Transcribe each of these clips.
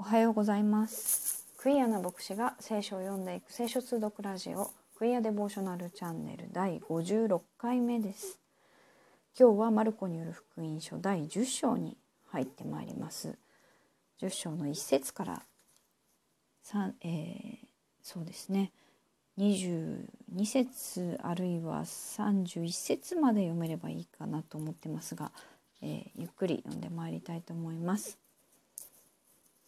おはようございます。クイアな牧師が聖書を読んでいく聖書通読ラジオクイアデボーショナルチャンネル第56回目です。今日はマルコによる福音書第10章に入ってまいります。10章の1節から3、えー、そうですね。22節あるいは31節まで読めればいいかなと思ってますが、えー、ゆっくり読んでまいりたいと思います。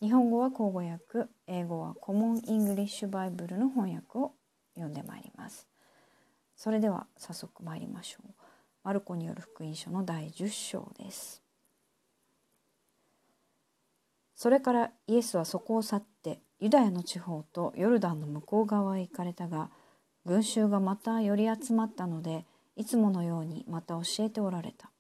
日本語は口語訳英語は Common English Bible の翻訳を読んでまいります。それでは早速参りましょう。マルコによる福音書の第10章です。それからイエスはそこを去ってユダヤの地方とヨルダンの向こう側へ行かれたが群衆がまた寄り集まったのでいつものようにまた教えておられた。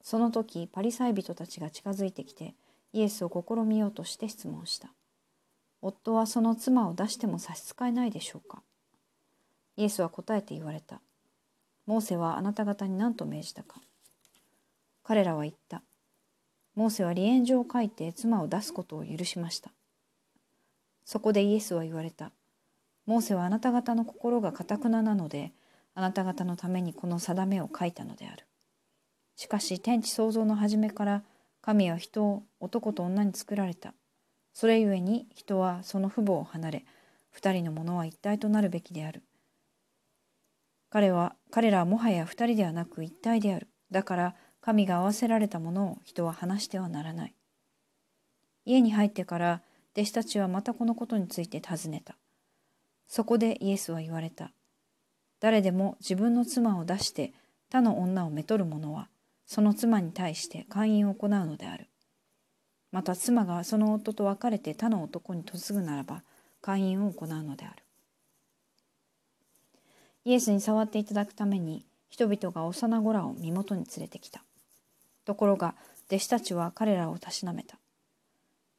その時パリサイ人たちが近づいてきてイエスを試みようとして質問した。夫はその妻を出しても差し支えないでしょうかイエスは答えて言われた。モーセはあなた方に何と命じたか彼らは言った。モーセは離縁状を書いて妻を出すことを許しました。そこでイエスは言われた。モーセはあなた方の心がかたくななので、あなた方のためにこの定めを書いたのである。しかし天地創造の初めから神は人を男と女に作られた。それゆえに人はその父母を離れ、二人のものは一体となるべきである。彼は、彼らはもはや二人ではなく一体である。だから神が合わせられたものを人は話してはならない。家に入ってから弟子たちはまたこのことについて尋ねた。そこでイエスは言われた。誰でも自分の妻を出して他の女をめとる者はその妻に対して勧誘を行うのである。また妻がその夫と別れて他の男に嫁ぐならば勧誘を行うのである。イエスに触っていただくために人々が幼子らを身元に連れてきた。ところが弟子たちは彼らをたしなめた。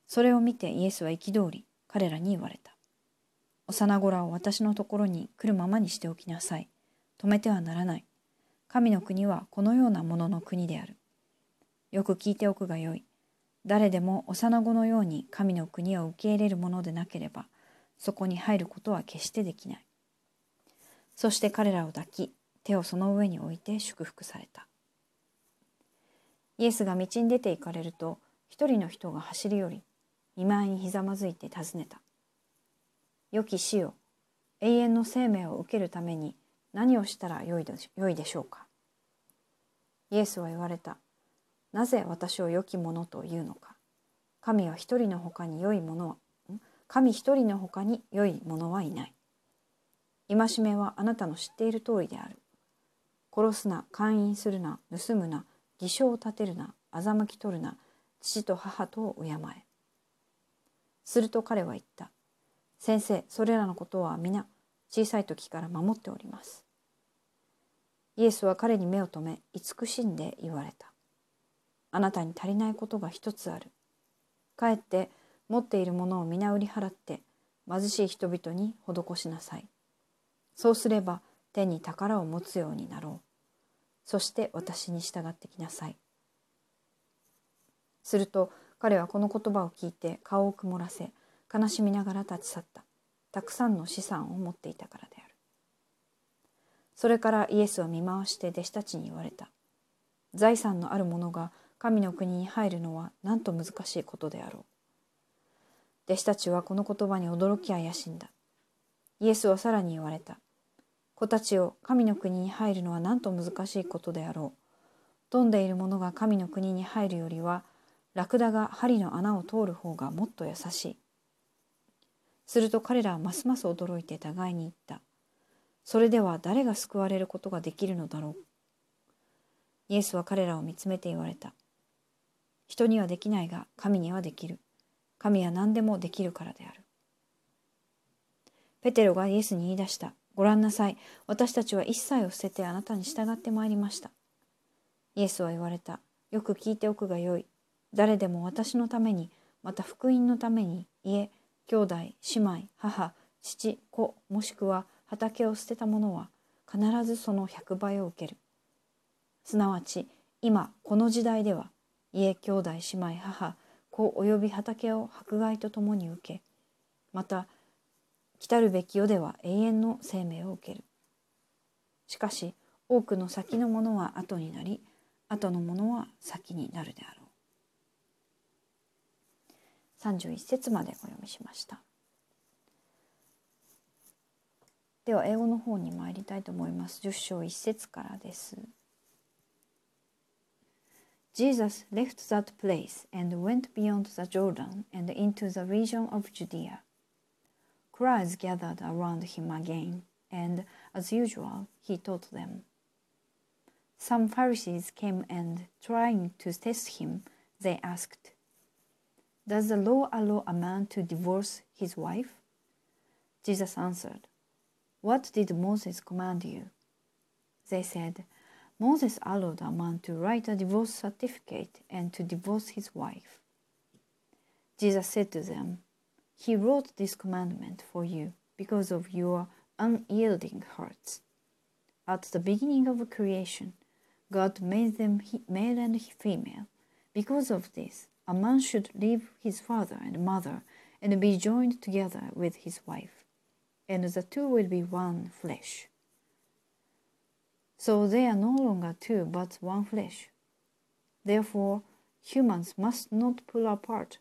それを見てイエスは憤り彼らに言われた。幼子らを私のところに来るままにしておきなさい。止めてはならない。神の国はこのようなものの国である。よく聞いておくがよい。誰でも幼子のように神の国を受け入れるものでなければ、そこに入ることは決してできない。そして彼らを抱き、手をその上に置いて祝福された。イエスが道に出て行かれると、一人の人が走り寄り、見舞いにひざまずいて尋ねた。良き死よ、永遠の生命を受けるために何をしたらよいでしょうか？イエスは言われた。なぜ私を良きものというのか？神は一人の他に良いものは、神一人の他に良いものはいない。戒めはあなたの知っている通りである。殺すな、勧誘するな、盗むな、偽証を立てるな、欺き取るな、父と母とを敬え。すると彼は言った。先生、それらのことは皆小さい時から守っております。イエスは彼に目を留め慈しんで言われた。あなたに足りないことが一つある。かえって持っているものを皆売り払って貧しい人々に施しなさい。そうすれば手に宝を持つようになろう。そして私に従ってきなさい。すると彼はこの言葉を聞いて顔を曇らせ悲しみながら立ち去った。たくさんの資産を持っていたからである。それからイエスは見回して弟子たちに言われた。財産のある者が神の国に入るのはなんと難しいことであろう。弟子たちはこの言葉に驚き怪しんだ。イエスはさらに言われた。子たちを神の国に入るのはなんと難しいことであろう。富んでいる者が神の国に入るよりは、ラクダが針の穴を通る方がもっと優しい。すると彼らはますます驚いて互いに言った。それでは誰が救われることができるのだろうイエスは彼らを見つめて言われた。人にはできないが神にはできる。神は何でもできるからである。ペテロがイエスに言い出した。ご覧なさい。私たちは一切を捨ててあなたに従ってまいりました。イエスは言われた。よく聞いておくがよい。誰でも私のために、また福音のために、家、兄弟、姉妹、母、父、子、もしくは畑を捨てた者は必ずその100倍を受ける。すなわち今この時代では家兄弟姉妹母子及び畑を迫害とともに受けまた来たるべき世では永遠の生命を受けるしかし多くの先のものは後になり後のものは先になるであろう31節までお読みしましたでは英語の方に参りたいと思います10章1節からです Jesus left that place and went beyond the Jordan and into the region of Judea. Crowds gathered around him again, and, as usual, he taught them. Some Pharisees came and, trying to test him, they asked, does the law allow a man to divorce his wife? Jesus answered, What did Moses command you? They said, Moses allowed a man to write a divorce certificate and to divorce his wife. Jesus said to them, He wrote this commandment for you because of your unyielding hearts. At the beginning of creation, God made them male and female. Because of this, a man should leave his father and mother and be joined together with his wife, and the two will be one flesh. So they are no longer two but one flesh. Therefore, humans must not pull apart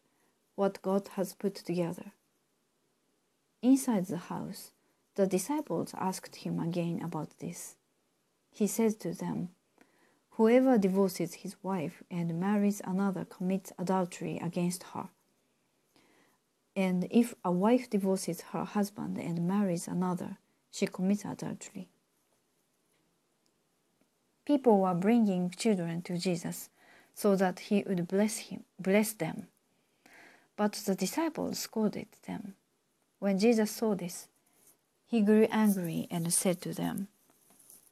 what God has put together. Inside the house, the disciples asked him again about this. He said to them, Whoever divorces his wife and marries another commits adultery against her. And if a wife divorces her husband and marries another, she commits adultery. People were bringing children to Jesus so that he would bless him, bless them. But the disciples scolded them. When Jesus saw this, he grew angry and said to them,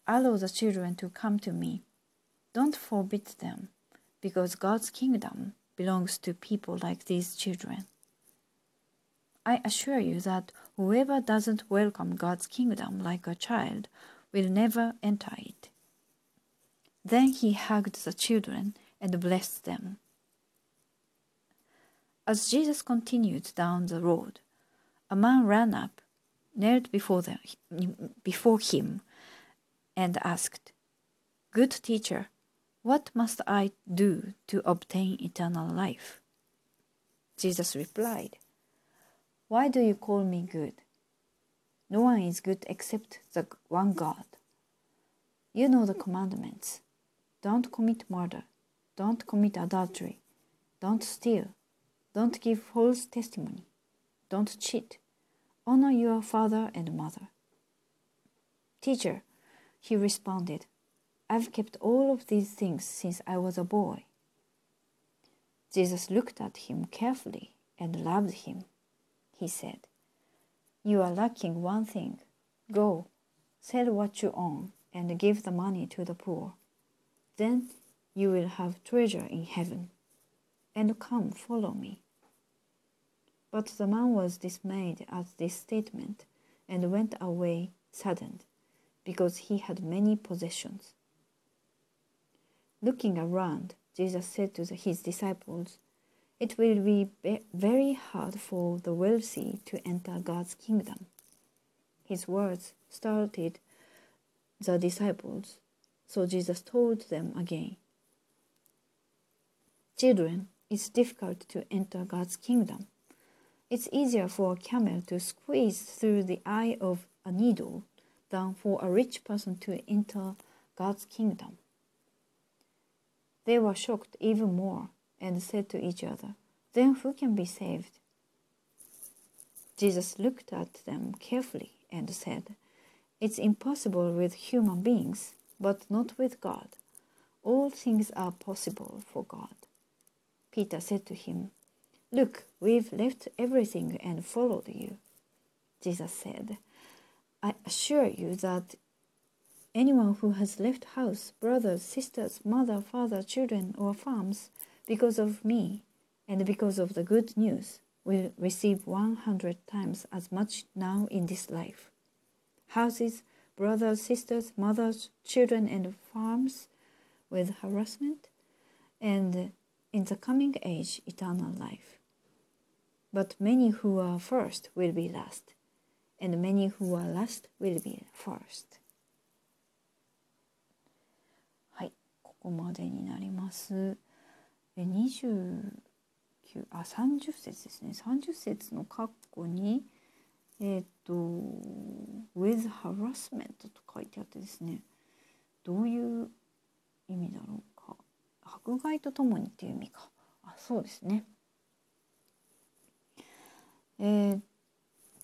Allow the children to come to me don't forbid them, because God's kingdom belongs to people like these children. I assure you that whoever doesn't welcome God's kingdom like a child will never enter it. Then he hugged the children and blessed them. As Jesus continued down the road, a man ran up, knelt before, the, before him, and asked, Good teacher, what must I do to obtain eternal life? Jesus replied, Why do you call me good? No one is good except the one God. You know the commandments don't commit murder, don't commit adultery, don't steal, don't give false testimony, don't cheat, honor your father and mother. Teacher, he responded, I've kept all of these things since I was a boy. Jesus looked at him carefully and loved him. He said, You are lacking one thing. Go, sell what you own, and give the money to the poor. Then you will have treasure in heaven. And come, follow me. But the man was dismayed at this statement and went away saddened, because he had many possessions. Looking around, Jesus said to his disciples, It will be very hard for the wealthy to enter God's kingdom. His words startled the disciples, so Jesus told them again Children, it's difficult to enter God's kingdom. It's easier for a camel to squeeze through the eye of a needle than for a rich person to enter God's kingdom. They were shocked even more and said to each other, Then who can be saved? Jesus looked at them carefully and said, It's impossible with human beings, but not with God. All things are possible for God. Peter said to him, Look, we've left everything and followed you. Jesus said, I assure you that Anyone who has left house, brothers, sisters, mother, father, children, or farms because of me and because of the good news will receive 100 times as much now in this life. Houses, brothers, sisters, mothers, children, and farms with harassment, and in the coming age eternal life. But many who are first will be last, and many who are last will be first. ここまでになります。え29あ30節ですね。30節の括弧にえっ、と with harassment と書いてあってですね。どういう意味だろうか。迫害とともにっていう意味か。あ、そうですね。えー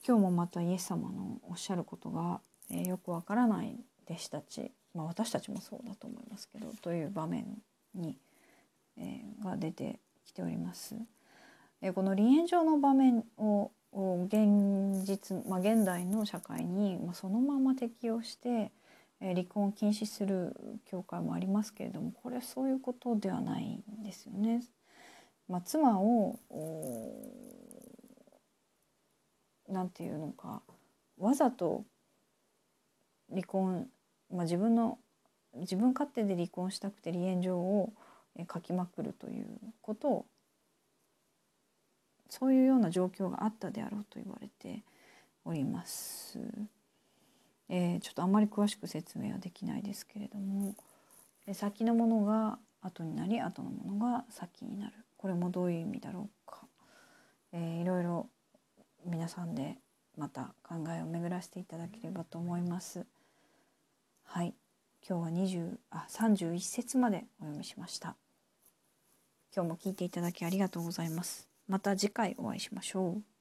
今日もまたイエス様のおっしゃることが、えーよくわからない弟子たち、まあ、私たちもそうだと思いますけどという場面に、えーが出てきております。えーこの離縁状の場面を現実、まあ、現代の社会に、まあ、そのまま適用して、えー離婚を禁止する教会もありますけれどもこれはそういうことではないんですよね。まあ、妻をなんていうのかわざと離婚、まあ、自分の自分勝手で離婚したくて離縁状を書きまくるということをそういうような状況があったであろうと言われております。えーちょっとあんまり詳しく説明はできないですけれどもえ先のものが後になり後のものが先になるこれもどういう意味だろうか、えーいろいろ皆さんでまた考えを巡らせていただければと思います。はい今日は20あ31節までお読みしました。今日も聞いていただきありがとうございます。また次回お会いしましょう。